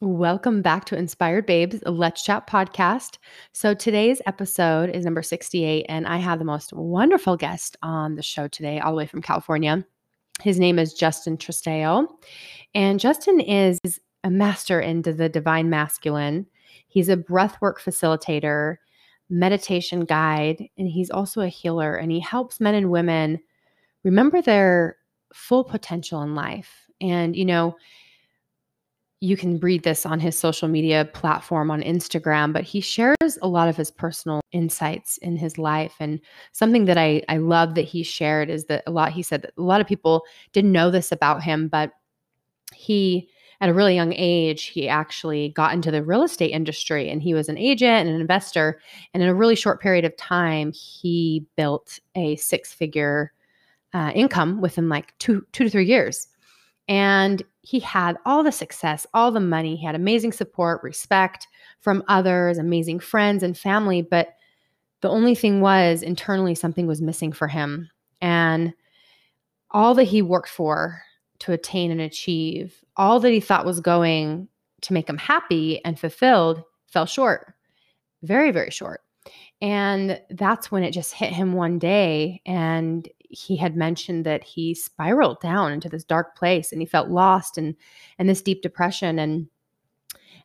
Welcome back to Inspired Babes, Let's Chat podcast. So today's episode is number 68, and I have the most wonderful guest on the show today, all the way from California. His name is Justin Tristeo, and Justin is a master into the divine masculine. He's a breathwork facilitator, meditation guide, and he's also a healer, and he helps men and women remember their full potential in life. And, you know, you can read this on his social media platform on Instagram, but he shares a lot of his personal insights in his life. And something that I, I love that he shared is that a lot, he said that a lot of people didn't know this about him, but he, at a really young age, he actually got into the real estate industry and he was an agent and an investor. And in a really short period of time, he built a six figure uh, income within like two, two to three years. And he had all the success, all the money. He had amazing support, respect from others, amazing friends and family. But the only thing was internally, something was missing for him. And all that he worked for to attain and achieve, all that he thought was going to make him happy and fulfilled, fell short, very, very short. And that's when it just hit him one day. And he had mentioned that he spiraled down into this dark place and he felt lost and and this deep depression and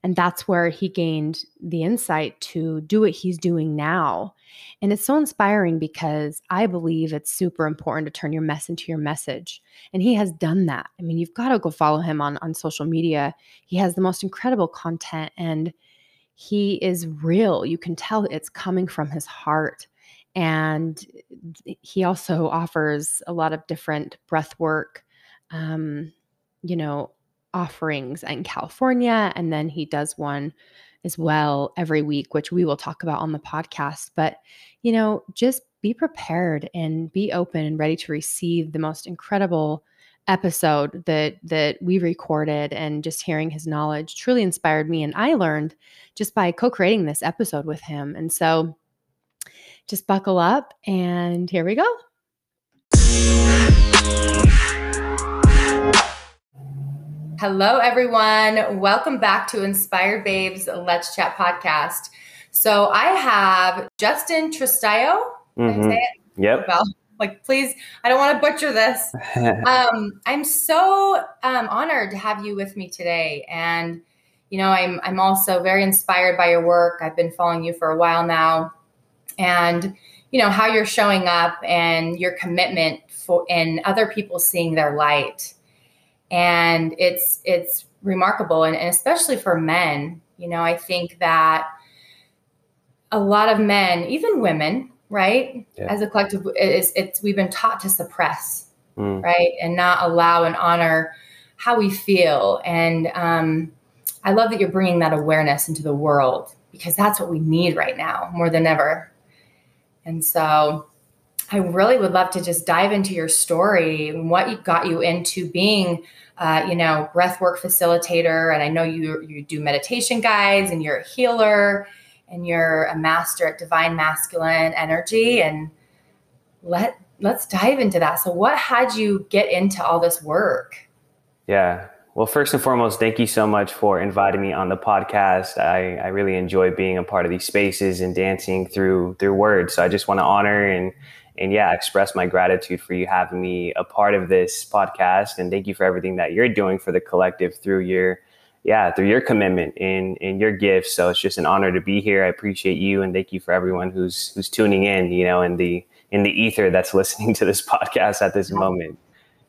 and that's where he gained the insight to do what he's doing now. And it's so inspiring because i believe it's super important to turn your mess into your message and he has done that. I mean you've got to go follow him on on social media. He has the most incredible content and he is real. You can tell it's coming from his heart and he also offers a lot of different breath work um, you know offerings in california and then he does one as well every week which we will talk about on the podcast but you know just be prepared and be open and ready to receive the most incredible episode that that we recorded and just hearing his knowledge truly inspired me and I learned just by co-creating this episode with him and so just buckle up and here we go. Hello, everyone. Welcome back to Inspired Babes Let's Chat podcast. So I have Justin Tristeo. Mm-hmm. Yep. Well, like, please, I don't want to butcher this. um, I'm so um, honored to have you with me today. And, you know, I'm, I'm also very inspired by your work. I've been following you for a while now and you know how you're showing up and your commitment for and other people seeing their light and it's it's remarkable and, and especially for men you know i think that a lot of men even women right yeah. as a collective it's, it's we've been taught to suppress mm. right and not allow and honor how we feel and um, i love that you're bringing that awareness into the world because that's what we need right now more than ever and so I really would love to just dive into your story and what got you into being, uh, you know, breathwork facilitator. And I know you you do meditation guides, and you're a healer, and you're a master at divine masculine energy. And let let's dive into that. So, what had you get into all this work? Yeah, well, first and foremost, thank you so much for inviting me on the podcast. I, I really enjoy being a part of these spaces and dancing through through words. So I just want to honor and and yeah, express my gratitude for you having me a part of this podcast. And thank you for everything that you're doing for the collective through your yeah, through your commitment and and your gifts. So it's just an honor to be here. I appreciate you and thank you for everyone who's who's tuning in, you know, in the in the ether that's listening to this podcast at this moment.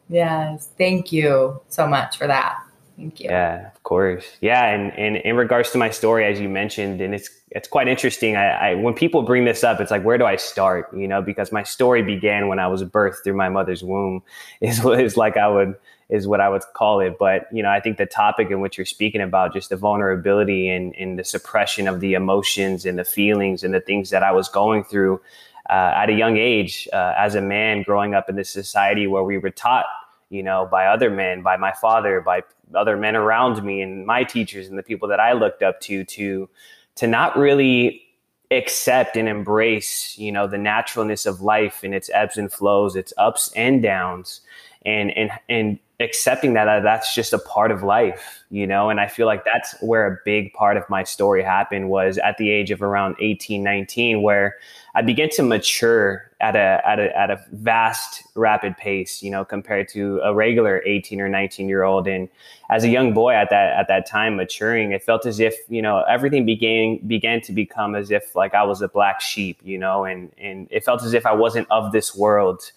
Yes. Thank you so much for that. Thank you. Yeah, of course. Yeah, and, and in regards to my story, as you mentioned, and it's it's quite interesting. I, I when people bring this up, it's like where do I start? You know, because my story began when I was birthed through my mother's womb, is what is like I would is what I would call it. But you know, I think the topic in which you're speaking about, just the vulnerability and, and the suppression of the emotions and the feelings and the things that I was going through uh, at a young age uh, as a man growing up in this society where we were taught you know by other men by my father by other men around me and my teachers and the people that i looked up to to to not really accept and embrace you know the naturalness of life and its ebbs and flows its ups and downs and and and accepting that, that that's just a part of life, you know? And I feel like that's where a big part of my story happened was at the age of around 18, 19, where I began to mature at a, at a, at a vast, rapid pace, you know, compared to a regular 18 or 19 year old. And as a young boy at that, at that time maturing, it felt as if, you know, everything began, began to become as if like I was a black sheep, you know, and, and it felt as if I wasn't of this world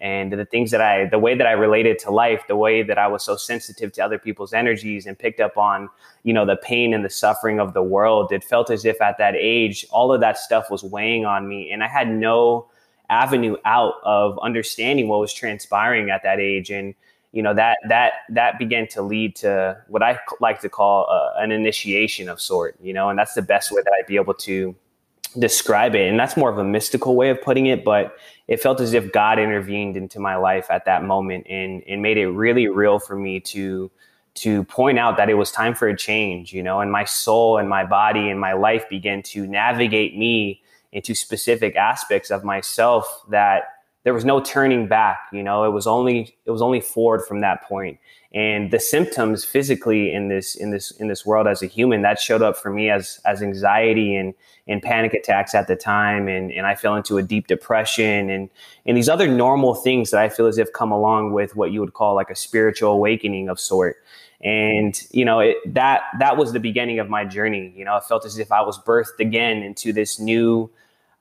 and the things that I, the way that I related to life, the way that I was so sensitive to other people's energies and picked up on, you know, the pain and the suffering of the world, it felt as if at that age, all of that stuff was weighing on me. And I had no avenue out of understanding what was transpiring at that age. And, you know, that, that, that began to lead to what I like to call uh, an initiation of sort, you know, and that's the best way that I'd be able to describe it. And that's more of a mystical way of putting it, but it felt as if God intervened into my life at that moment and, and made it really real for me to to point out that it was time for a change, you know, and my soul and my body and my life began to navigate me into specific aspects of myself that there was no turning back, you know, it was only it was only forward from that point. and the symptoms physically in this in this in this world as a human that showed up for me as as anxiety and and panic attacks at the time. And and I fell into a deep depression and and these other normal things that I feel as if come along with what you would call like a spiritual awakening of sort. And you know it, that that was the beginning of my journey. You know I felt as if I was birthed again into this new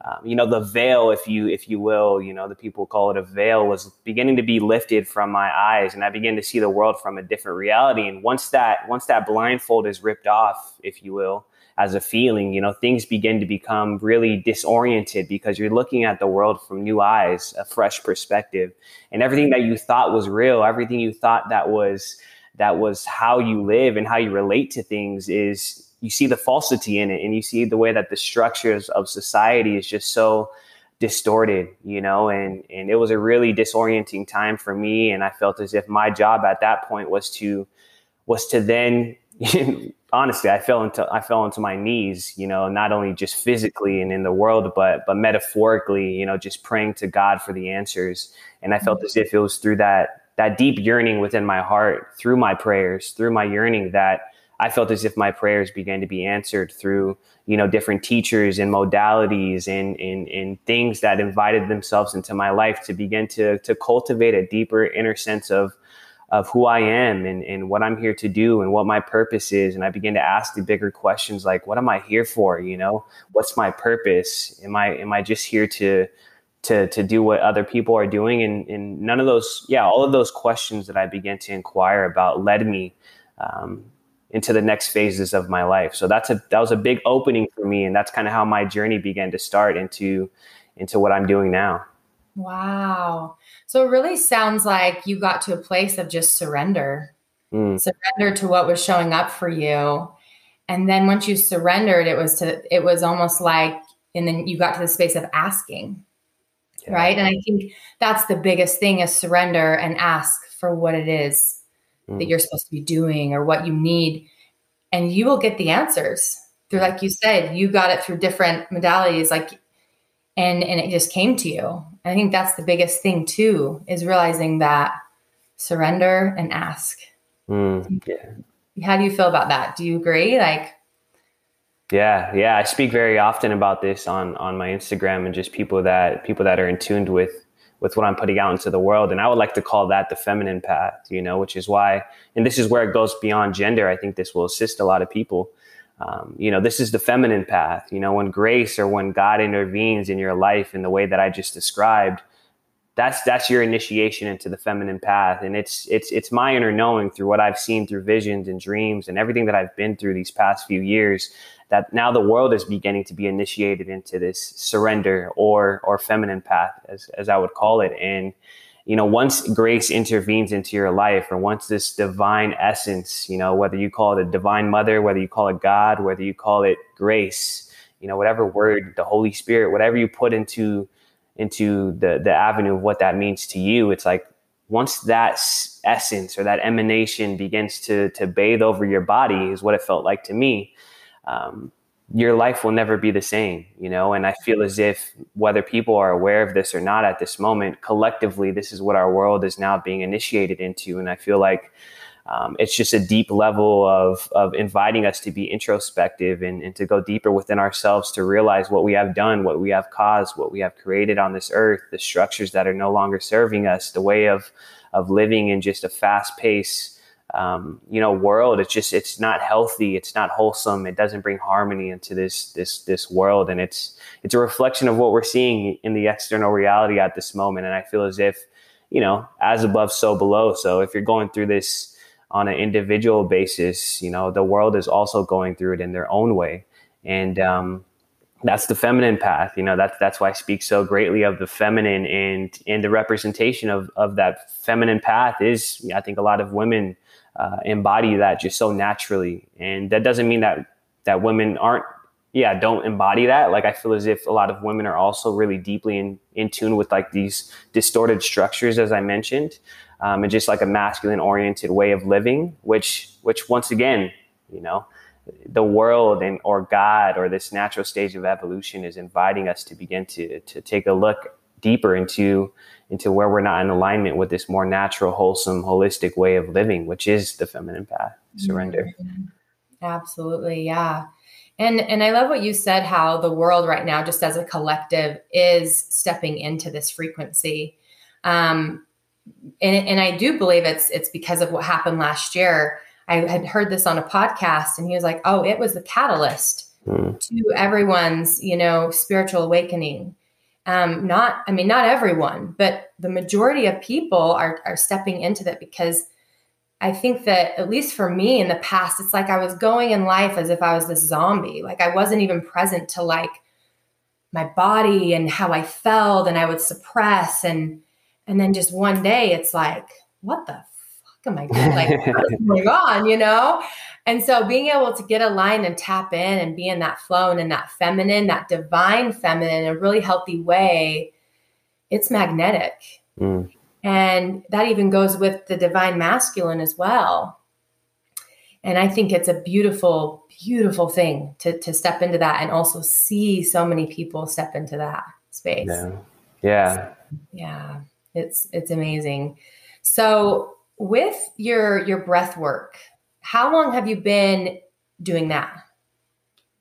um, you know the veil if you if you will you know the people call it a veil was beginning to be lifted from my eyes and i began to see the world from a different reality. And once that once that blindfold is ripped off if you will as a feeling you know things begin to become really disoriented because you're looking at the world from new eyes a fresh perspective. And everything that you thought was real everything you thought that was that was how you live and how you relate to things is you see the falsity in it and you see the way that the structures of society is just so distorted you know and and it was a really disorienting time for me and i felt as if my job at that point was to was to then honestly i fell into i fell into my knees you know not only just physically and in the world but but metaphorically you know just praying to god for the answers and i felt mm-hmm. as if it was through that that deep yearning within my heart through my prayers through my yearning that I felt as if my prayers began to be answered through, you know, different teachers and modalities and, and, and things that invited themselves into my life to begin to, to cultivate a deeper inner sense of, of who I am and, and what I'm here to do and what my purpose is. And I began to ask the bigger questions like, what am I here for? You know, what's my purpose? Am I, am I just here to, to, to do what other people are doing? And, and none of those, yeah, all of those questions that I began to inquire about led me um, into the next phases of my life. So that's a that was a big opening for me, and that's kind of how my journey began to start into into what I'm doing now. Wow. So it really sounds like you got to a place of just surrender. Mm. Surrender to what was showing up for you. And then once you surrendered, it was to it was almost like and then you got to the space of asking. Yeah. Right? And I think that's the biggest thing is surrender and ask for what it is mm. that you're supposed to be doing or what you need. And you will get the answers through, like you said, you got it through different modalities, like, and, and it just came to you. I think that's the biggest thing too, is realizing that surrender and ask. Mm, yeah. How do you feel about that? Do you agree? Like, yeah, yeah. I speak very often about this on on my Instagram and just people that people that are in tuned with with what I'm putting out into the world. And I would like to call that the feminine path, you know, which is why, and this is where it goes beyond gender. I think this will assist a lot of people. Um, you know, this is the feminine path, you know, when grace or when God intervenes in your life in the way that I just described, that's that's your initiation into the feminine path and it's it's it's my inner knowing through what i've seen through visions and dreams and everything that i've been through these past few years that now the world is beginning to be initiated into this surrender or or feminine path as as i would call it. And you know once grace intervenes into your life or once this divine essence you know whether you call it a divine mother whether you call it god whether you call it grace you know whatever word the holy spirit whatever you put into into the the avenue of what that means to you it's like once that essence or that emanation begins to to bathe over your body is what it felt like to me um, your life will never be the same, you know. And I feel as if whether people are aware of this or not at this moment, collectively, this is what our world is now being initiated into. And I feel like um, it's just a deep level of, of inviting us to be introspective and, and to go deeper within ourselves to realize what we have done, what we have caused, what we have created on this earth, the structures that are no longer serving us, the way of, of living in just a fast pace um, you know world it's just it's not healthy it's not wholesome it doesn't bring harmony into this this this world. And it's it's a reflection of what we're seeing in the external reality at this moment. And i feel as if you know as above so below. So if you're going through this on an individual basis you know the world is also going through it in their own way. And um, that's the feminine path. You know that's that's why i speak so greatly of the feminine and and the representation of of that feminine path is i think a lot of women uh, embody that just so naturally. And that doesn't mean that that women aren't, yeah, don't embody that. Like I feel as if a lot of women are also really deeply in in tune with like these distorted structures, as I mentioned, um, and just like a masculine oriented way of living, which which once again, you know, the world and or God or this natural stage of evolution is inviting us to begin to to take a look deeper into into where we're not in alignment with this more natural, wholesome, holistic way of living, which is the feminine path, surrender. Mm-hmm. Absolutely, yeah. And and I love what you said how the world right now just as a collective is stepping into this frequency. Um and, and I do believe it's it's because of what happened last year. I had heard this on a podcast and he was like, "Oh, it was the catalyst mm. to everyone's, you know, spiritual awakening." Um, not i mean not everyone but the majority of people are, are stepping into that because i think that at least for me in the past it's like i was going in life as if i was this zombie. Like i wasn't even present to like my body and how i felt and i would suppress and and then just one day it's like what the i doing like what's going on you know and so being able to get aligned and tap in and be in that flow and in that feminine, that divine feminine in a really healthy way, it's magnetic. Mm. And that even goes with the divine masculine as well. And I think it's a beautiful, beautiful thing to, to step into that and also see so many people step into that space. Yeah. Yeah. Yeah. It's it's amazing. So with your your breath work, how long have you been doing that?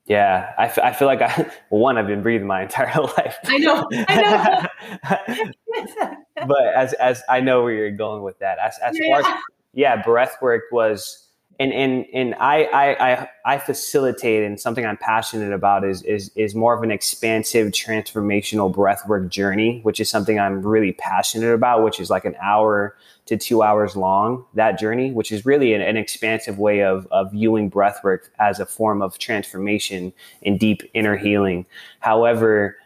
Yeah, I, f- I feel like I, one, I've been breathing my entire life. I know, I know. but as, as I know where you're going with that, as, as yeah. far as, yeah, breath work was and and and I I I, facilitate and something I'm passionate about is is is more of an expansive transformational breathwork journey, which is something I'm really passionate about, which is like an hour to two hours long that journey, which is really an, an expansive way of of viewing breathwork as a form of transformation and deep inner healing. However,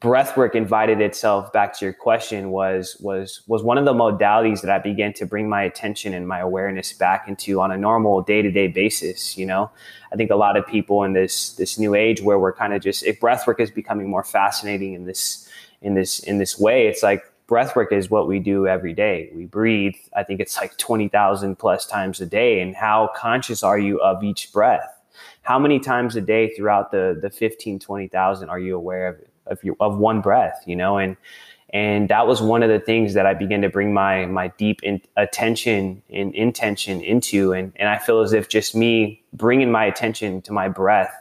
breathwork invited itself back to your question was was was one of the modalities that I began to bring my attention and my awareness back into on a normal day-to-day basis you know? I think a lot of people in this this new age where we're kind of just if breathwork is becoming more fascinating in this in this in this way it's like breathwork is what we do every day. We breathe I think it's like 20,000 plus times a day and how conscious are you of each breath? How many times a day throughout the the 15 20,000 are you aware of it of your, of one breath, you know, and and that was one of the things that I began to bring my my deep in, attention and intention into, and and I feel as if just me bringing my attention to my breath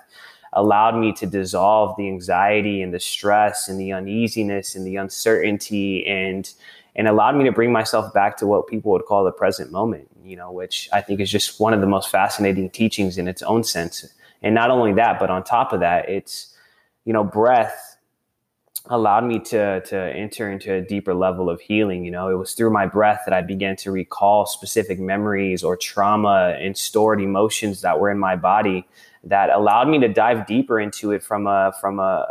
allowed me to dissolve the anxiety and the stress and the uneasiness and the uncertainty and and allowed me to bring myself back to what people would call the present moment you know which i think is just one of the most fascinating teachings in its own sense. And not only that but on top of that it's you know breath allowed me to to enter into a deeper level of healing you know? It was through my breath that i began to recall specific memories or trauma and stored emotions that were in my body that allowed me to dive deeper into it from a from a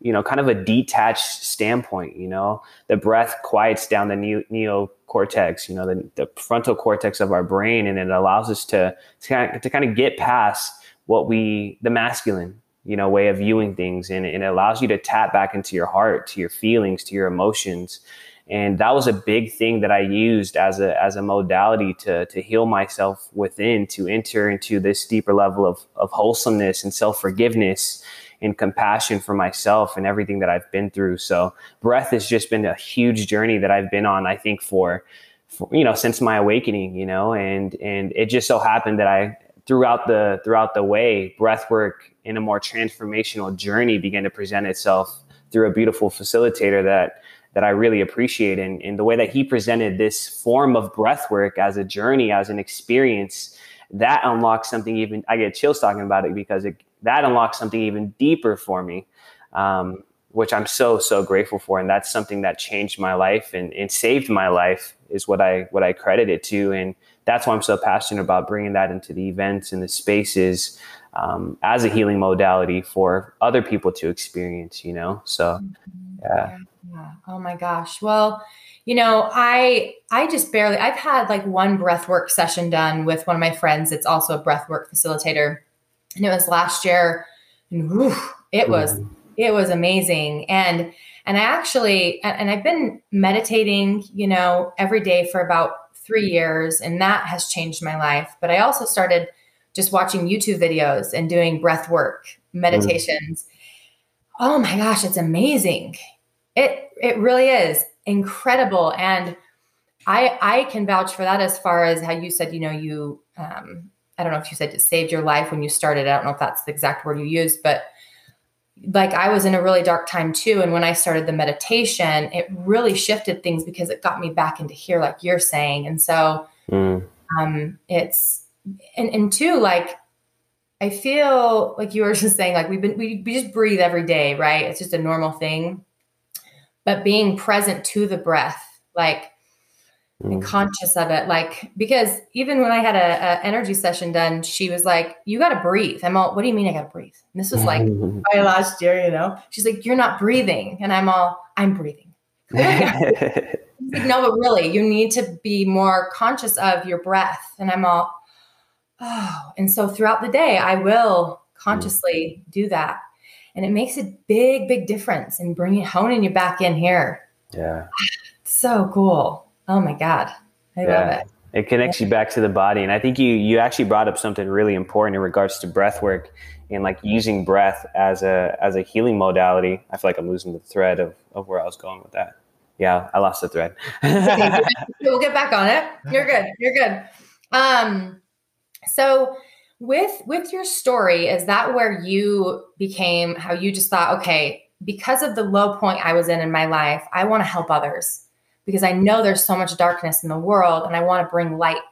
you know kind of a detached standpoint you know? The breath quiets down the neo- neocortex you know the, the frontal cortex of our brain and it allows us to to to kind of get past what we the masculine you know way of viewing things and, and it allows you to tap back into your heart to your feelings to your emotions and that was a big thing that I used as a as a modality to to heal myself within, to enter into this deeper level of of wholesomeness and self forgiveness and compassion for myself and everything that I've been through. So breath has just been a huge journey that I've been on. I think for, for you know since my awakening, you know, and and it just so happened that I throughout the throughout the way breath work in a more transformational journey began to present itself through a beautiful facilitator that that I really appreciate and, and the way that he presented this form of breath work as a journey, as an experience, that unlocks something even I get chills talking about it because it, that unlocks something even deeper for me. Um, which I'm so so grateful for, and that's something that changed my life and, and saved my life is what I what I credit it to, and that's why I'm so passionate about bringing that into the events and the spaces um, as a healing modality for other people to experience. You know, so mm-hmm. yeah. Yeah. Oh my gosh. Well, you know, I I just barely I've had like one breath work session done with one of my friends. It's also a breath work facilitator. And it was last year. And whew, it was mm. it was amazing. And and I actually and I've been meditating, you know, every day for about three years, and that has changed my life. But I also started just watching YouTube videos and doing breath work meditations. Mm. Oh my gosh, it's amazing. It it really is incredible, and I I can vouch for that as far as how you said you know you um, I don't know if you said it saved your life when you started. I don't know if that's the exact word you used, but like I was in a really dark time too. And when I started the meditation, it really shifted things because it got me back into here, like you're saying. And so mm. um, it's and and two, like I feel like you were just saying, like we've been we, we just breathe every day, right? It's just a normal thing but being present to the breath, like and conscious of it. Like, because even when I had a, a energy session done, she was like, You got to breathe. I'm all, What do you mean I got to breathe? And this was like mm-hmm. my last year, you know? She's like, You're not breathing. And I'm all, I'm breathing. like, no, but really, you need to be more conscious of your breath. And I'm all, oh. And so throughout the day, I will consciously do that and it makes a big big difference in bringing honing you back in here yeah so cool oh my god. I yeah. love it. It connects you back to the body. And i think you you actually brought up something really important in regards to breath work and like using breath as a as a healing modality. I feel like i'm losing the thread of of where i was going with that. Yeah i lost the thread. We'll get back on it. You're good. You're good. Um so with with your story is that where you became how you just thought okay because of the low point i was in in my life i want to help others because i know there's so much darkness in the world and i want to bring light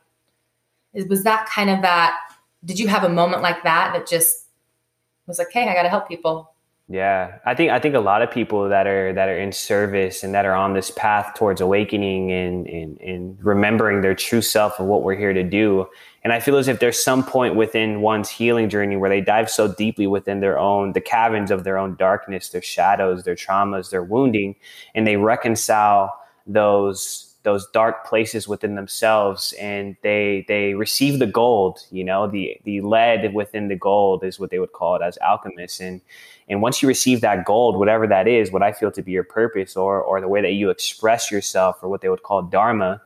was that kind of that did you have a moment like that that just was like hey i got to help people yeah, I think I think a lot of people that are that are in service and that are on this path towards awakening and and, and remembering their true self and what we're here to do. And I feel as if there's some point within one's healing journey where they dive so deeply within their own the caverns of their own darkness, their shadows, their traumas, their wounding, and they reconcile those those dark places within themselves and they they receive the gold you know the the lead within the gold is what they would call it as alchemists. And and once you receive that gold whatever that is what i feel to be your purpose or or the way that you express yourself or what they would call dharma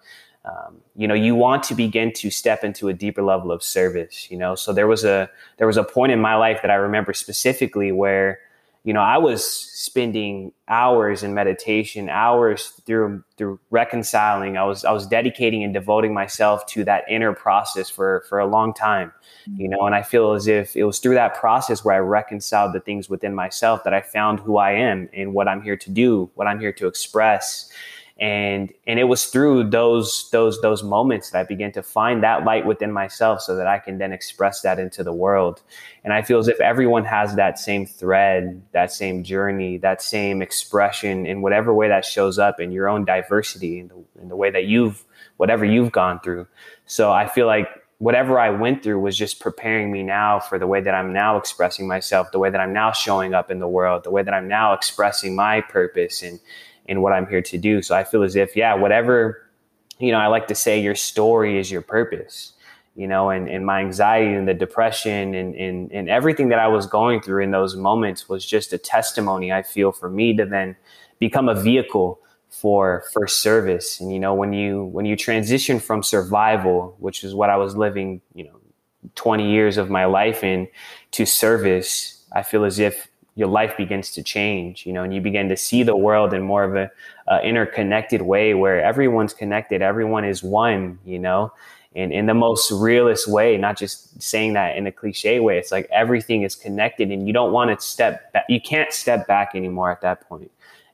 um, you know you want to begin to step into a deeper level of service you know. So there was a there was a point in my life that i remember specifically where you know, I was spending hours in meditation, hours through through reconciling. I was I was dedicating and devoting myself to that inner process for for a long time, mm-hmm. you know. And I feel as if it was through that process where I reconciled the things within myself that I found who I am and what I'm here to do, what I'm here to express, and and it was through those those those moments that I began to find that light within myself so that I can then express that into the world. And I feel as if everyone has that same thread that same journey that same expression in whatever way that shows up in your own diversity in the, in the way that you've whatever you've gone through. So I feel like whatever I went through was just preparing me now for the way that I'm now expressing myself, the way that I'm now showing up in the world, the way that I'm now expressing my purpose and in what I'm here to do. So I feel as if, yeah, whatever, you know, I like to say your story is your purpose, you know, and, and my anxiety and the depression and, and, and everything that I was going through in those moments was just a testimony, I feel, for me to then become a vehicle for for service and you know when you when you transition from survival which is what i was living you know 20 years of my life in to service i feel as if your life begins to change you know and you begin to see the world in more of a, interconnected way where everyone's connected everyone is one you know and in the most realist way not just saying that in a cliche way it's like everything is connected and you don't want to step back you can't step back anymore at that point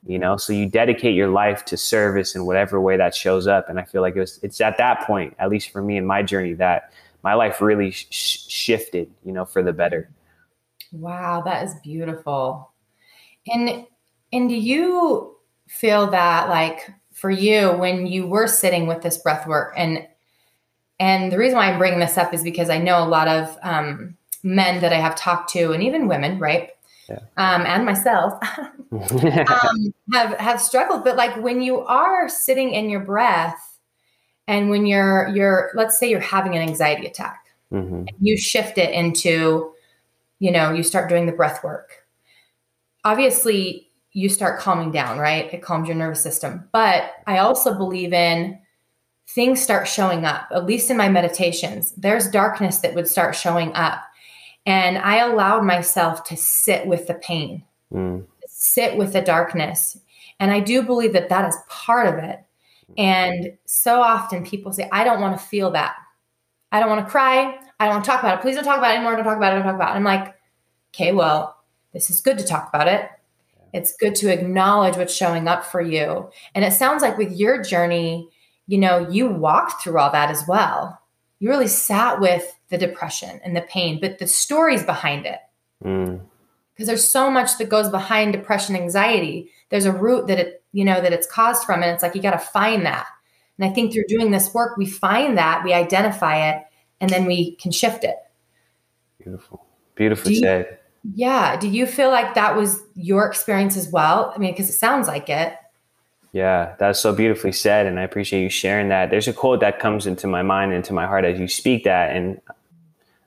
you know? So you dedicate your life to service in whatever way that shows up and i feel like it was, it's at that point at least for me in my journey that my life really sh- shifted you know for the better wow that is beautiful and and do you feel that like for you when you were sitting with this breath work and and the reason why i'm bringing this up is because i know a lot of um, men that i have talked to and even women right yeah. um, and myself um, have have struggled. But like when you are sitting in your breath, and when you're you're let's say you're having an anxiety attack, mm-hmm. you shift it into, you know, you start doing the breath work. Obviously, you start calming down, right? It calms your nervous system. But I also believe in things start showing up, at least in my meditations. There's darkness that would start showing up and I allowed myself to sit with the pain, mm. sit with the darkness. And I do believe that that is part of it. And so often people say, I don't want to feel that. I don't want to cry. I don't want to talk about it. Please don't talk about it anymore. Don't talk about it. Don't talk about it. I'm like, okay, well, this is good to talk about it. It's good to acknowledge what's showing up for you. And it sounds like with your journey, you know, you walked through all that as well. You really sat with the depression and the pain, but the stories behind it. Because mm. there's so much that goes behind depression, anxiety. There's a root that it, you know, that it's caused from. And it's like you got to find that. And I think through doing this work, we find that, we identify it, and then we can shift it. Beautiful. Beautiful said. Yeah. Do you feel like that was your experience as well? I mean, because it sounds like it. Yeah, that's so beautifully said. And I appreciate you sharing that. There's a quote that comes into my mind, into my heart as you speak that. And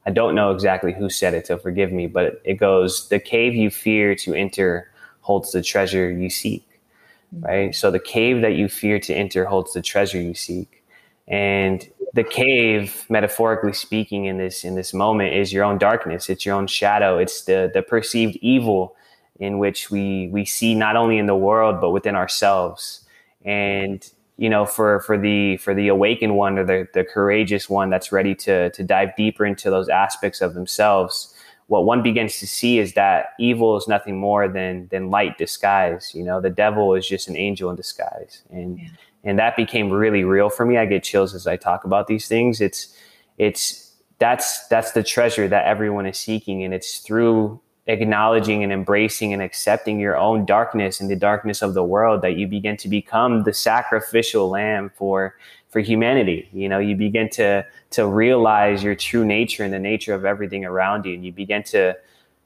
I don't know exactly who said it, so forgive me, but it goes, The cave you fear to enter holds the treasure you seek. Mm-hmm. Right? So the cave that you fear to enter holds the treasure you seek. And the cave, metaphorically speaking, in this in this moment, is your own darkness. It's your own shadow. It's the the perceived evil in which we we see not only in the world but within ourselves. And you know for for the for the awakened one or the, the courageous one that's ready to to dive deeper into those aspects of themselves what one begins to see is that evil is nothing more than than light disguise you know the devil is just an angel in disguise and yeah. And that became really real for me. I get chills as i talk about these things. It's it's that's that's the treasure that everyone is seeking. And it's through acknowledging and embracing and accepting your own darkness and the darkness of the world that you begin to become the sacrificial lamb for for humanity. You know you begin to to realize your true nature and the nature of everything around you. And you begin to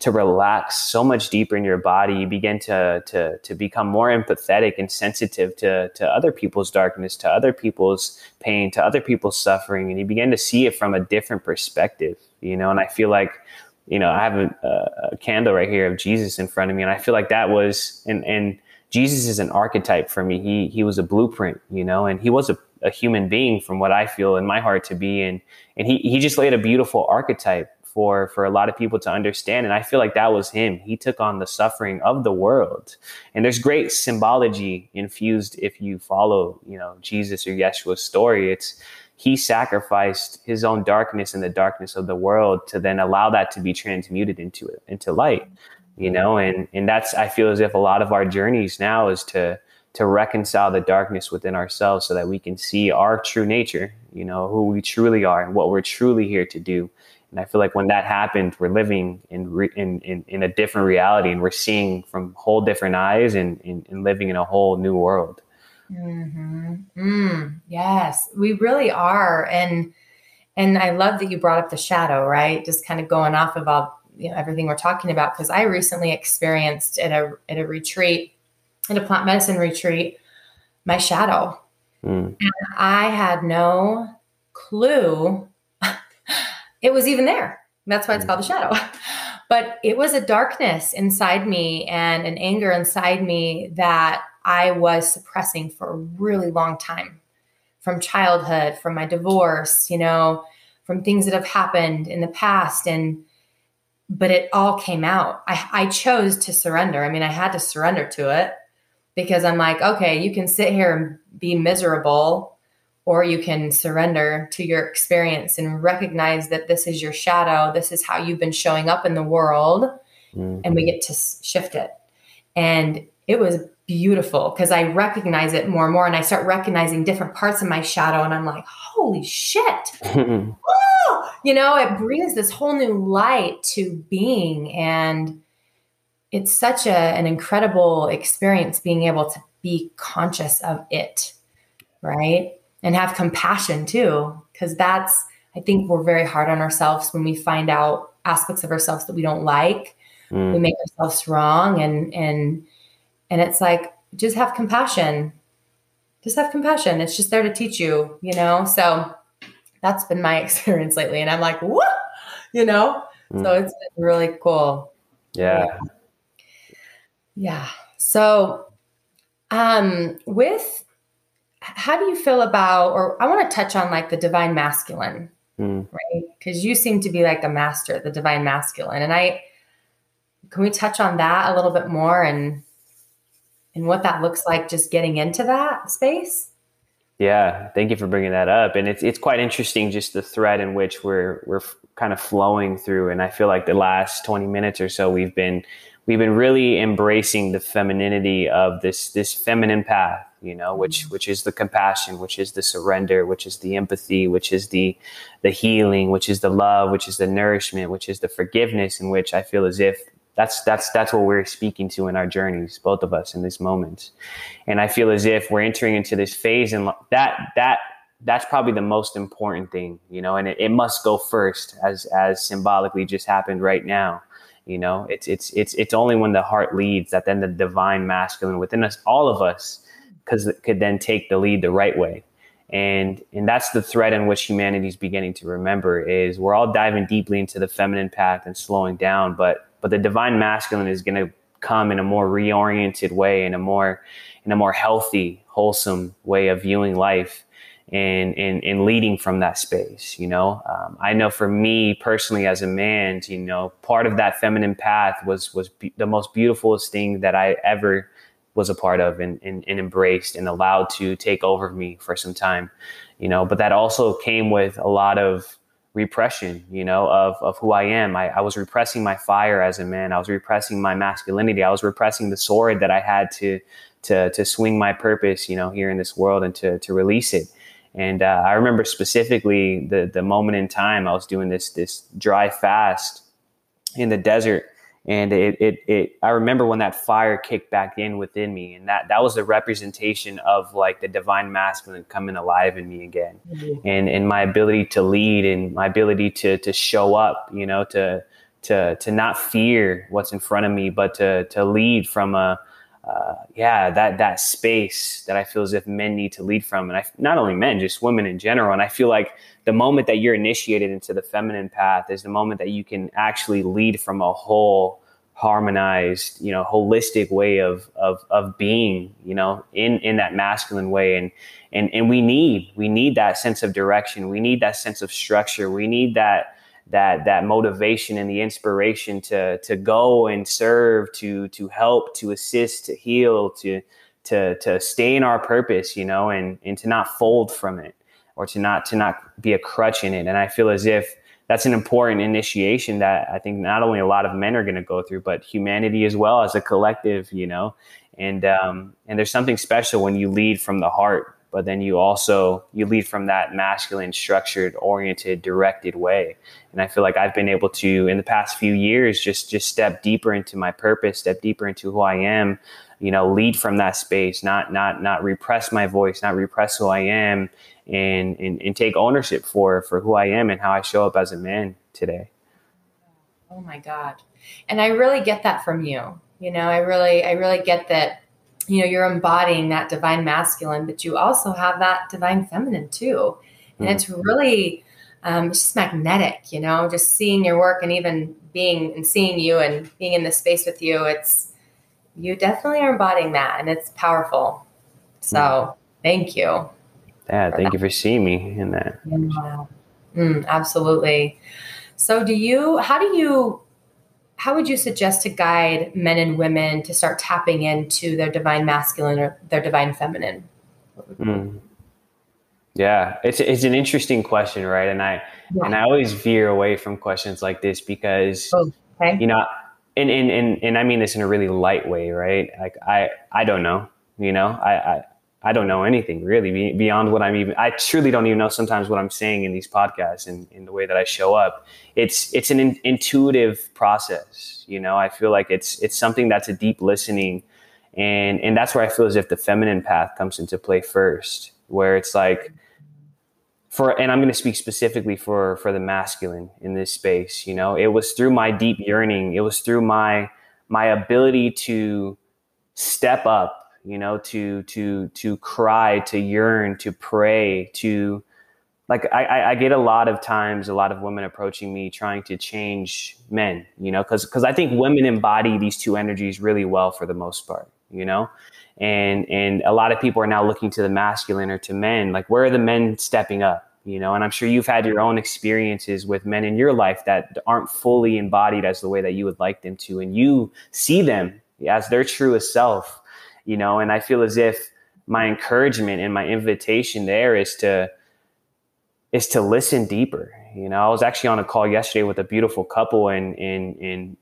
to relax so much deeper in your body you begin to to to become more empathetic and sensitive to to other people's darkness to other people's pain to other people's suffering and you begin to see it from a different perspective you know and i feel like you know, I have a, a, candle right here of Jesus in front of me, and I feel like that was and and Jesus is an archetype for me. He he was a blueprint, you know, and he was a, a human being from what I feel in my heart to be, and and he he just laid a beautiful archetype for for a lot of people to understand, and I feel like that was him. He took on the suffering of the world, and there's great symbology infused if you follow, you know, Jesus or Yeshua's story. It's he sacrificed his own darkness and the darkness of the world to then allow that to be transmuted into into light you know and and that's i feel as if a lot of our journeys now is to to reconcile the darkness within ourselves so that we can see our true nature you know who we truly are and what we're truly here to do and i feel like when that happened we're living in re, in, in, in a different reality and we're seeing from whole different eyes and, and, and living in a whole new world Mm-hmm. Mm, yes, we really are, and and I love that you brought up the shadow, right? Just kind of going off of all you know everything we're talking about because I recently experienced at a at a retreat, at a plant medicine retreat, my shadow, mm. and I had no clue it was even there. That's why it's hmm. called the shadow. But it was a darkness inside me and an anger inside me that I was suppressing for a really long time from childhood, from my divorce, you know, from things that have happened in the past. And, but it all came out. I, I chose to surrender. I mean, I had to surrender to it because I'm like, okay, you can sit here and be miserable, or you can surrender to your experience and recognize that this is your shadow. This is how you've been showing up in the world. Mm-hmm. And we get to shift it. And it was beautiful because I recognize it more and more and I start recognizing different parts of my shadow and I'm like, holy shit. You know, it brings this whole new light to being and it's such a, an incredible experience being able to be conscious of it, right? And have compassion too, because that's, I think we're very hard on ourselves when we find out aspects of ourselves that we don't like. Mm. We make ourselves wrong and, and, and it's like, just have compassion. Just have compassion. It's just there to teach you, you know? So that's been my experience lately. And I'm like, what? You know? Mm. So it's been really cool. Yeah. yeah. Yeah. So um with how do you feel about or I want to touch on like the divine masculine, mm. right? Because you seem to be like a master, the divine masculine. And I can we touch on that a little bit more and and what that looks like just getting into that space? Yeah, thank you for bringing that up. And it's it's quite interesting just the thread in which we're we're kind of flowing through. And I feel like the last 20 minutes or so we've been we've been really embracing the femininity of this this feminine path, you know, which mm-hmm. which is the compassion, which is the surrender, which is the empathy, which is the the healing, which is the love, which is the nourishment, which is the forgiveness, in which I feel as if that's that's that's what we're speaking to in our journeys both of us in this moment and i feel as if we're entering into this phase and that that that's probably the most important thing you know and it, it must go first as as symbolically just happened right now you know? It's it's it's it's only when the heart leads that then the divine masculine within us all of us because could then take the lead the right way. And and that's the thread in which humanity is beginning to remember is we're all diving deeply into the feminine path and slowing down but but the divine masculine is going to come in a more reoriented way in a more in a more healthy wholesome way of viewing life and and, and leading from that space you know um, i know for me personally as a man you know part of that feminine path was was be- the most beautifulest thing that i ever was a part of and, and, and embraced and allowed to take over me for some time you know but that also came with a lot of repression, you know, of, of who I am. I, I was repressing my fire as a man. I was repressing my masculinity. I was repressing the sword that I had to, to, to swing my purpose, you know, here in this world and to, to release it. And uh, I remember specifically the, the moment in time I was doing this, this dry fast in the desert. And it, it, it i remember when that fire kicked back in within me. And that that was the representation of like the divine masculine coming alive in me again. Mm-hmm. and and my ability to lead and my ability to to show up you know to to to not fear what's in front of me but to to lead from a uh, yeah, that that space that I feel as if men need to lead from, and I not only men, just women in general. And I feel like the moment that you're initiated into the feminine path is the moment that you can actually lead from a whole harmonized, you know, holistic way of of of being, you know, in in that masculine way. And and and we need we need that sense of direction. We need that sense of structure. We need that that that motivation and the inspiration to to go and serve to to help to assist to heal to to to stay in our purpose you know and and to not fold from it or to not to not be a crutch in it. And i feel as if that's an important initiation that i think not only a lot of men are going to go through but humanity as well as a collective you know? And um and there's something special when you lead from the heart but then you also you lead from that masculine structured oriented directed way. And i feel like i've been able to in the past few years just just step deeper into my purpose step deeper into who i am you know lead from that space not not not repress my voice not repress who i am and and, and take ownership for for who i am and how i show up as a man today. Oh my god. And i really get that from you. You know i really i really get that you know you're embodying that divine masculine but you also have that divine feminine too and mm-hmm. it's really um, it's just magnetic you know just seeing your work and even being and seeing you and being in this space with you it's You definitely are embodying that, and it's powerful. So mm. thank you. Yeah, thank that. you for seeing me in that. Yeah. Mm, absolutely. So, do you? How do you? How would you suggest to guide men and women to start tapping into their divine masculine or their divine feminine? Mm. Yeah, it's it's an interesting question, right? And I yeah. and I always veer away from questions like this because oh, okay. you know, and, and and and I mean this in a really light way, right? Like I I don't know, you know, I I, I don't know anything really beyond what I'm even. I truly don't even know sometimes what I'm saying in these podcasts and in the way that I show up. It's it's an in, intuitive process, you know. I feel like it's it's something that's a deep listening, and and that's where I feel as if the feminine path comes into play first, where it's like for and i'm going to speak specifically for for the masculine in this space you know it was through my deep yearning it was through my my ability to step up you know to to to cry to yearn to pray to like I, I get a lot of times a lot of women approaching me trying to change men you know because because i think women embody these two energies really well for the most part you know? And and a lot of people are now looking to the masculine or to men like where are the men stepping up you know? And i'm sure you've had your own experiences with men in your life that aren't fully embodied as the way that you would like them to and you see them as their truest self you know and i feel as if my encouragement and my invitation there is to is to listen deeper you know i was actually on a call yesterday with a beautiful couple and and and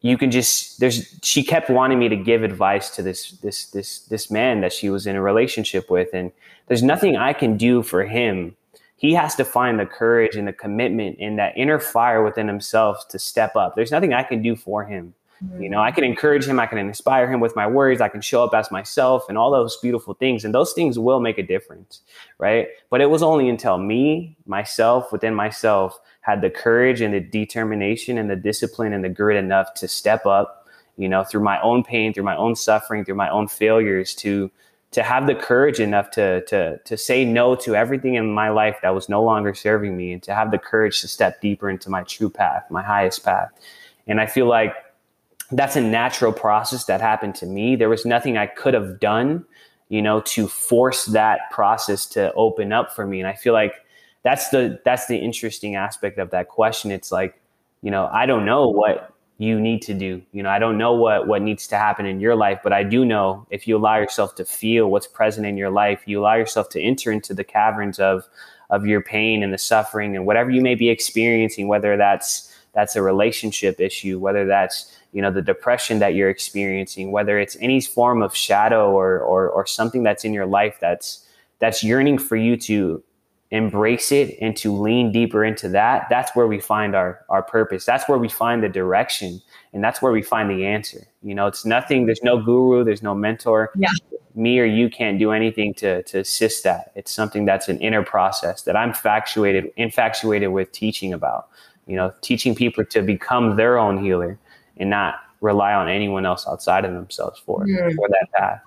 you can just there's she kept wanting me to give advice to this this this this man that she was in a relationship with and there's nothing I can do for him. He has to find the courage and the commitment and that inner fire within himself to step up. There's nothing I can do for him. You know, I can encourage him, I can inspire him with my words, I can show up as myself and all those beautiful things. And those things will make a difference, right? But it was only until me, myself, within myself, had the courage and the determination and the discipline and the grit enough to step up, you know, through my own pain, through my own suffering, through my own failures to to have the courage enough to to to say no to everything in my life that was no longer serving me and to have the courage to step deeper into my true path, my highest path. And I feel like that's a natural process that happened to me. There was nothing I could have done, you know, to force that process to open up for me. And I feel like that's the that's the interesting aspect of that question. It's like, you know, I don't know what you need to do. You know, I don't know what what needs to happen in your life, but I do know if you allow yourself to feel what's present in your life, you allow yourself to enter into the caverns of of your pain and the suffering and whatever you may be experiencing, whether that's that's a relationship issue, whether that's you know the depression that you're experiencing, whether it's any form of shadow or or, or something that's in your life that's that's yearning for you to embrace it and to lean deeper into that, that's where we find our our purpose. That's where we find the direction and that's where we find the answer. You know, it's nothing, there's no guru, there's no mentor. Yeah. Me or you can't do anything to to assist that. It's something that's an inner process that I'm infatuated infatuated with teaching about. You know, teaching people to become their own healer and not rely on anyone else outside of themselves for mm. for that path.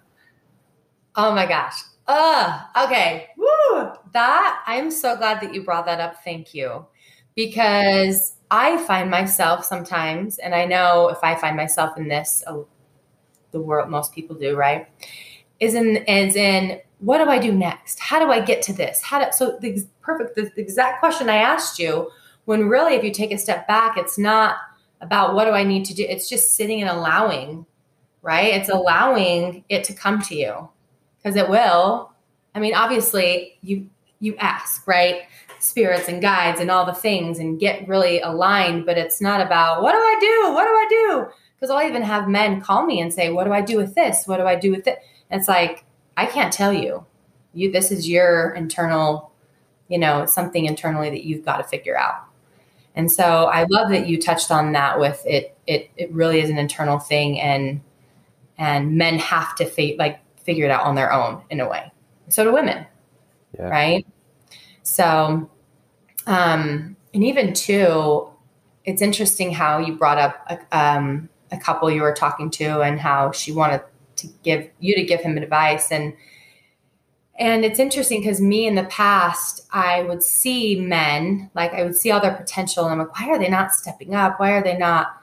Oh my gosh. Uh, okay. Woo! That I'm so glad that you brought that up. Thank you. Because I find myself sometimes, and I know if I find myself in this, uh, the world most people do, right? Is in is in what do I do next? How do I get to this? How do so the perfect the, the exact question I asked you when really if you take a step back, it's not about what do I need to do. It's just sitting and allowing, right? It's allowing it to come to you because it will. I mean, obviously, you you ask, right? Spirits and guides and all the things and get really aligned, but it's not about what do I do? What do I do? Because I'll even have men call me and say, What do I do with this? What do I do with it? It's like, I can't tell you. You this is your internal, you know, something internally that you've got to figure out. And so I love that you touched on that with it it it really is an internal thing and and men have to like figure it out on their own in a way. So do women. Yeah. Right? So um and even too it's interesting how you brought up a, um, a couple you were talking to and how she wanted to give you to give him advice and and it's interesting because me in the past, I would see men, like I would see all their potential, and I'm like, why are they not stepping up? Why are they not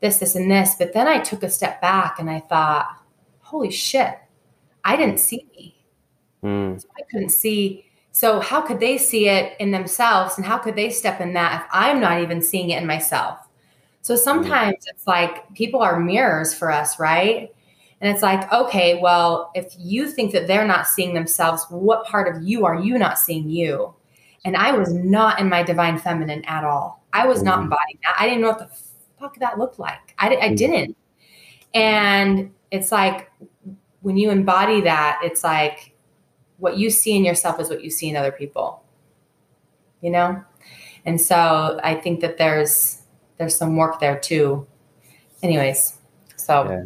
this, this, and this. But then I took a step back and I thought, holy shit, I didn't see me. Mm. So I couldn't see. So how could they see it in themselves? And how could they step in that if I'm not even seeing it in myself? So sometimes mm. it's like people are mirrors for us, right? And it's like, okay, well, if you think that they're not seeing themselves, what part of you are you not seeing you? And I was not in my divine feminine at all. I was not mm-hmm. embodying that. I didn't know what the fuck that looked like. I, I mm-hmm. didn't. And it's like when you embody that, it's like what you see in yourself is what you see in other people. You know? And so I think that there's there's some work there too. Anyways, so yeah.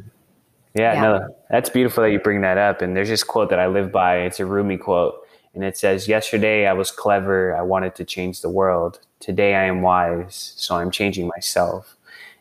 Yeah, yeah, no, that's beautiful that you bring that up. And there's this quote that I live by. It's a Rumi quote. And it says, Yesterday I was clever. I wanted to change the world. Today I am wise. So I'm changing myself.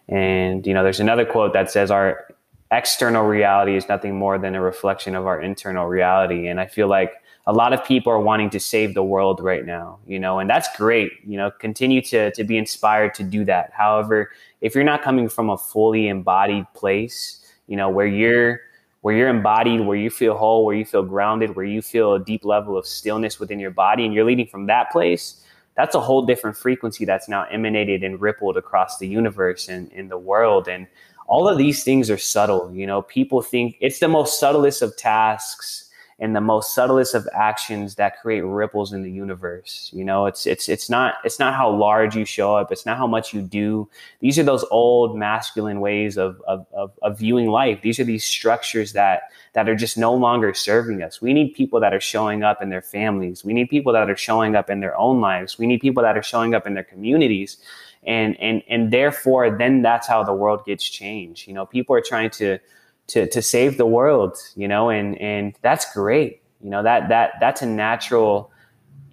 And, you know, there's another quote that says, Our external reality is nothing more than a reflection of our internal reality. And I feel like a lot of people are wanting to save the world right now, you know, and that's great. You know, continue to, to be inspired to do that. However, if you're not coming from a fully embodied place, you know, where you're where you're embodied, where you feel whole, where you feel grounded, where you feel a deep level of stillness within your body, and you're leading from that place, that's a whole different frequency that's now emanated and rippled across the universe and in the world. And all of these things are subtle. You know, people think it's the most subtlest of tasks and the most subtlest of actions that create ripples in the universe. You know, it's it's it's not it's not how large you show up. It's not how much you do. These are those old masculine ways of of, of, of viewing life. These are these structures that that are just no longer serving us. We need people that are showing up in their families. We need people that are showing up in their own lives. We need people that are showing up in their communities. And and and therefore then that's how the world gets changed. You know, people are trying to to to save the world, you know, and and that's great. You know, that that that's a natural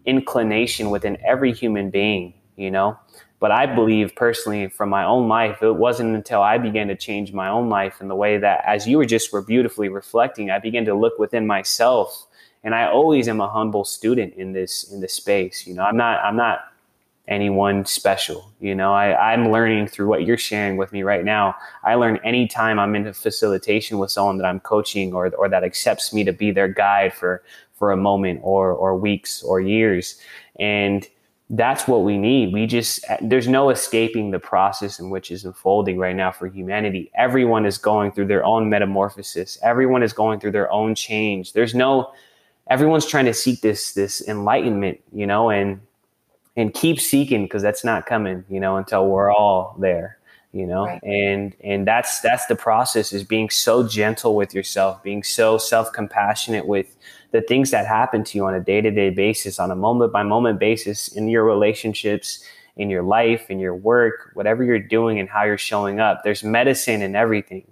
inclination within every human being, you know. But I believe personally from my own life, it wasn't until I began to change my own life in the way that as you were just were beautifully reflecting, I began to look within myself. And I always am a humble student in this in this space. You know, I'm not I'm not anyone special. You know, I, I'm learning through what you're sharing with me right now. I learn anytime I'm in a facilitation with someone that I'm coaching or, or that accepts me to be their guide for, for a moment or, or weeks or years. And that's what we need. We just, there's no escaping the process in which is unfolding right now for humanity. Everyone is going through their own metamorphosis. Everyone is going through their own change. There's no, everyone's trying to seek this, this enlightenment, you know, and and keep seeking because that's not coming, you know, until we're all there, you know. Right. And and that's that's the process is being so gentle with yourself, being so self-compassionate with the things that happen to you on a day-to-day basis, on a moment by moment basis in your relationships, in your life, in your work, whatever you're doing and how you're showing up. There's medicine in everything.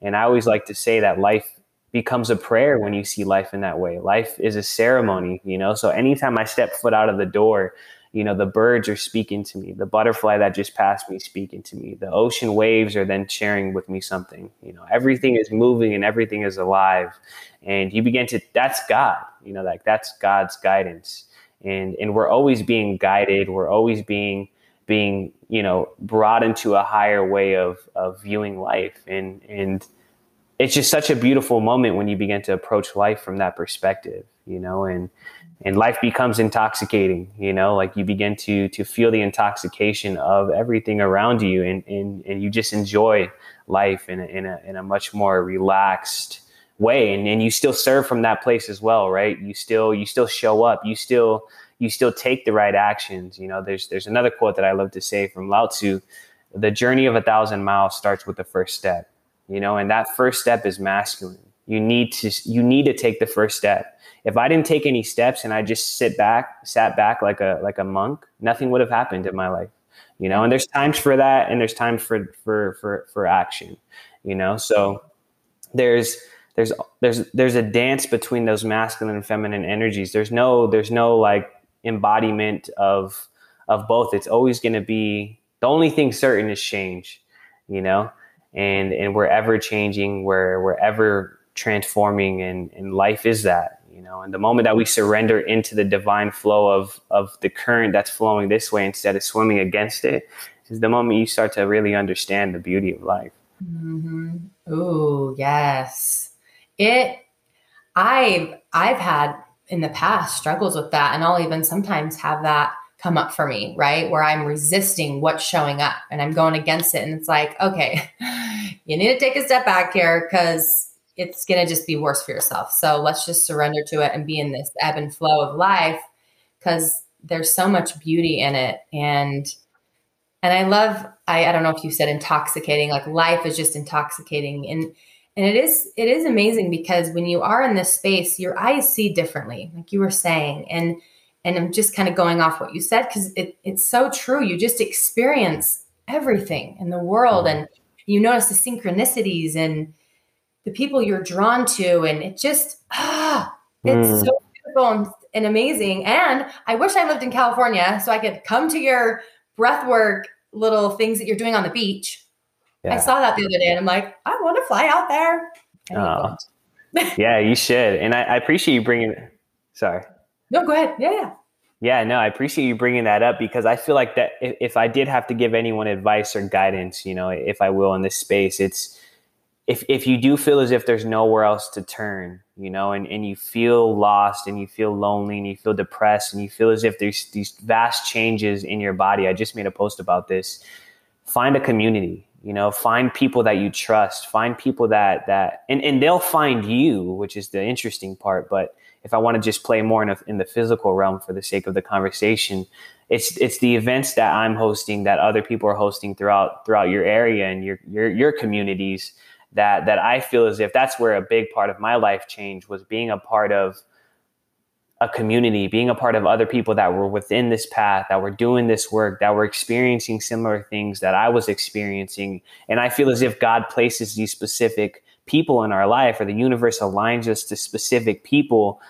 And I always like to say that life becomes a prayer when you see life in that way. Life is a ceremony, you know. So anytime I step foot out of the door, you know the birds are speaking to me the butterfly that just passed me speaking to me the ocean waves are then sharing with me something you know everything is moving and everything is alive. And you begin to that's god you know like that's god's guidance. And and we're always being guided we're always being being you know brought into a higher way of of viewing life. And and it's just such a beautiful moment when you begin to approach life from that perspective you know and and life becomes intoxicating you know like you begin to to feel the intoxication of everything around you and and, and you just enjoy life in a, in a in a much more relaxed way. And, and you still serve from that place as well right? You still you still show up. You still you still take the right actions. You know there's there's another quote that i love to say from lao tzu the journey of a thousand miles starts with the first step you know and that first step is masculine you need to you need to take the first step if I didn't take any steps and I just sit back, sat back like a like a monk, nothing would have happened in my life. You know, and there's times for that and there's times for for for for action, you know. So there's there's there's there's a dance between those masculine and feminine energies. There's no there's no like embodiment of of both. It's always going to be the only thing certain is change, you know, and and we're ever changing. We're we're ever transforming, and and life is that, you know and the moment that we surrender into the divine flow of of the current that's flowing this way instead of swimming against it is the moment you start to really understand the beauty of life. Mm-hmm. Ooh, yes. It. I've I've had in the past struggles with that, and I'll even sometimes have that come up for me, right? Where I'm resisting what's showing up and I'm going against it. And it's like, okay, you need to take a step back here because it's going to just be worse for yourself. So let's just surrender to it and be in this ebb and flow of life because there's so much beauty in it. And and I love, I, I don't know if you said intoxicating, like life is just intoxicating. And and it is it is amazing because when you are in this space, your eyes see differently, like you were saying. And and I'm just kind of going off what you said because it, it's so true. You just experience everything in the world mm-hmm. and you notice the synchronicities and the people you're drawn to. And it just, ah, it's mm. so beautiful and, and, amazing. And I wish I lived in California so I could come to your breathwork little things that you're doing on the beach. Yeah. I saw that the other day and I'm like, I want to fly out there. Oh. yeah, you should. And I, I appreciate you bringing, sorry. No, go ahead. Yeah, yeah. Yeah, no, I appreciate you bringing that up because I feel like that if, if I did have to give anyone advice or guidance, you know, if I will in this space, it's if if you do feel as if there's nowhere else to turn, you know, and, and you feel lost and you feel lonely and you feel depressed and you feel as if there's these vast changes in your body. I just made a post about this. Find a community, you know, find people that you trust, find people that that and, and they'll find you, which is the interesting part, but if I want to just play more in, a, in the physical realm for the sake of the conversation, it's it's the events that I'm hosting that other people are hosting throughout throughout your area and your your your communities that that I feel as if that's where a big part of my life change was being a part of a community, being a part of other people that were within this path, that were doing this work, that were experiencing similar things that I was experiencing. And I feel as if God places these specific people in our life or the universe aligns us to specific people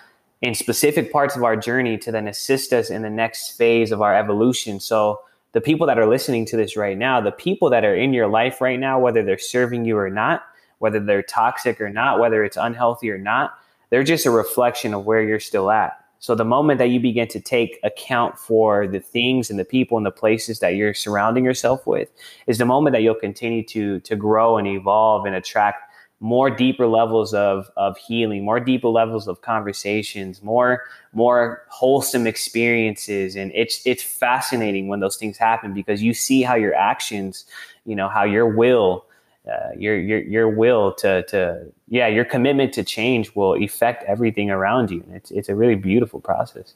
in specific parts of our journey to then assist us in the next phase of our evolution. So, the people that are listening to this right now, the people that are in your life right now, whether they're serving you or not, whether they're toxic or not, whether it's unhealthy or not, they're just a reflection of where you're still at. So, the moment that you begin to take account for the things and the people and the places that you're surrounding yourself with, is the moment that you'll continue to, to grow and evolve and attract more deeper levels of of healing, more deeper levels of conversations, more more wholesome experiences, and it's it's fascinating when those things happen because you see how your actions, you know, how your will, uh, your your your will to to yeah, your commitment to change will affect everything around you, and it's it's a really beautiful process.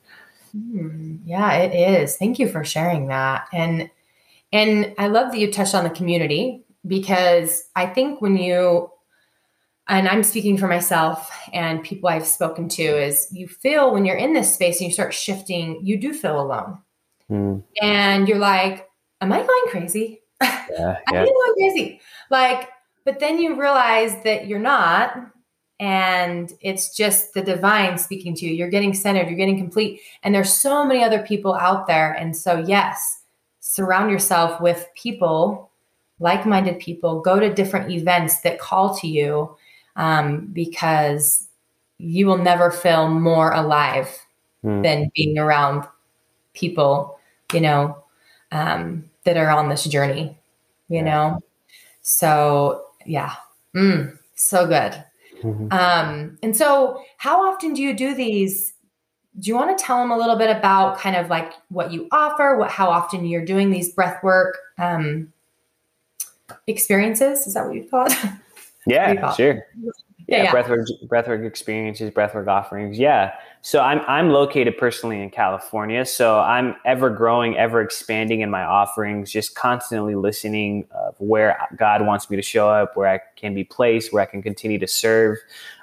Mm, yeah, it is. Thank you for sharing that, and and I love that you touched on the community because I think when you and I'm speaking for myself and people I've spoken to is you feel when you're in this space and you start shifting, you do feel alone. Mm. And you're like, am I going crazy? Yeah, I yeah. going crazy. Like, but then you realize that you're not. And it's just the divine speaking to you. You're getting centered, you're getting complete. And there's so many other people out there. And so, yes, surround yourself with people, like minded people, go to different events that call to you um, because you will never feel more alive mm. than being around people, you know, um, that are on this journey, you yeah. know? So, yeah, mm, so good. Mm-hmm. Um, and so, how often do you do these? Do you want to tell them a little bit about kind of like what you offer, what how often you're doing these breath work um, experiences? Is that what you'd call it? Yeah, sure. Yeah, yeah, breathwork, breathwork experiences, breathwork offerings. Yeah. So I'm I'm located personally in California, so I'm ever growing, ever expanding in my offerings, just constantly listening of where God wants me to show up, where I can be placed, where I can continue to serve.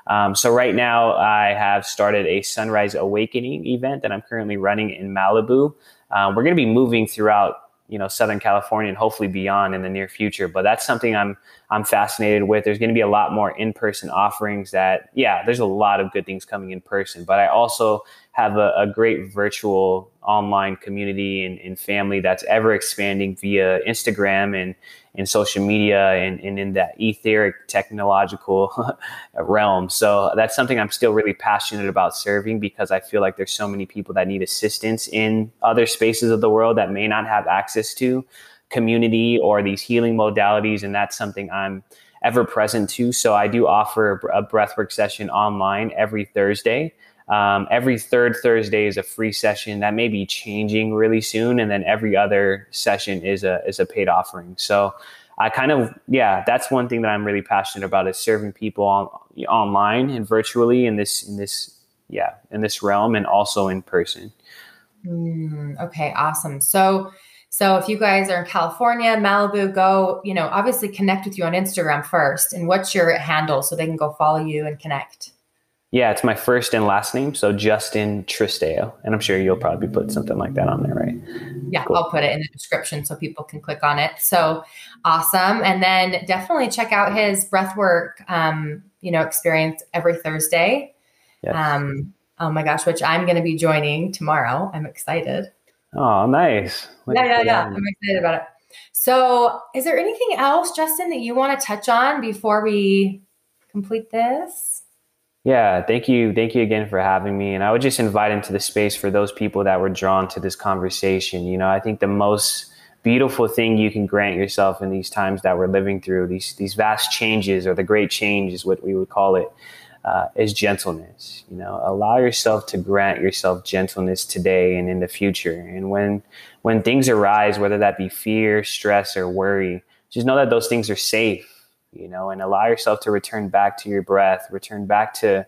Um, so right now, I have started a Sunrise Awakening event that I'm currently running in Malibu. Um, we're going to be moving throughout you know Southern California and hopefully beyond in the near future. But that's something I'm I'm fascinated with. There's going to be a lot more in person offerings. That yeah, there's a lot of good things coming in person, but I also have a, a great virtual online community and, and, family that's ever expanding via Instagram and and social media and, and in that etheric technological realm. So that's something I'm still really passionate about serving because I feel like there's so many people that need assistance in other spaces of the world that may not have access to community or these healing modalities, and that's something I'm ever present to. So I do offer a breathwork session online every Thursday. Um, every third Thursday is a free session that may be changing really soon, and then every other session is a is a paid offering. So I kind of yeah, that's one thing that I'm really passionate about is serving people on, online and virtually in this in this yeah in this realm and also in person. Mm, okay, awesome. So so if you guys are in California, Malibu, go, you know, obviously connect with you on Instagram first. And what's your handle so they can go follow you and connect? Yeah, it's my first and last name. So Justin Tristeo. And I'm sure you'll probably put something like that on there, right? Yeah, cool. I'll put it in the description so people can click on it. So awesome. And then definitely check out his breathwork, um, you know, experience every Thursday. Yes. Um, oh my gosh, which I'm going to be joining tomorrow. I'm excited. Oh, nice. yeah, yeah, yeah. I'm excited about it. So, is there anything else, Justin, that you want to touch on before we complete this? Yeah, thank you. Thank you again for having me. And I would just invite into the space for those people that were drawn to this conversation. You know, I think the most beautiful thing you can grant yourself in these times that we're living through, these these vast changes or the great change is what we would call it, uh, is gentleness. You know, allow yourself to grant yourself gentleness today and in the future. And when when things arise, whether that be fear, stress, or worry, just know that those things are safe you know, and allow yourself to return back to your breath, return back to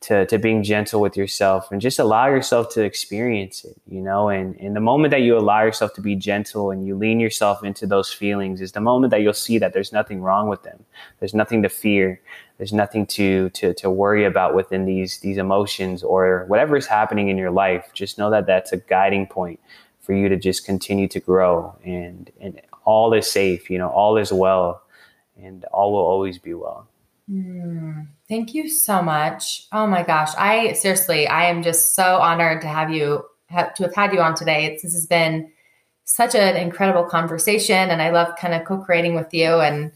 to to being gentle with yourself and just allow yourself to experience it, you know, and in the moment that you allow yourself to be gentle and you lean yourself into those feelings is the moment that you'll see that there's nothing wrong with them. There's nothing to fear. There's nothing to to to worry about within these these emotions or whatever is happening in your life. Just know that that's a guiding point for you to just continue to grow and and all is safe, you know, all is well and all will always be well. Mm, thank you so much. Oh my gosh. I seriously, I am just so honored to have you, have, to have had you on today. It's, this has been such an incredible conversation and I love kind of co-creating with you. And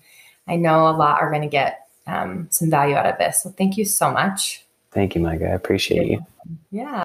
I know a lot are going to get um, some value out of this. So thank you so much. Thank you, Micah. I appreciate you. Yeah.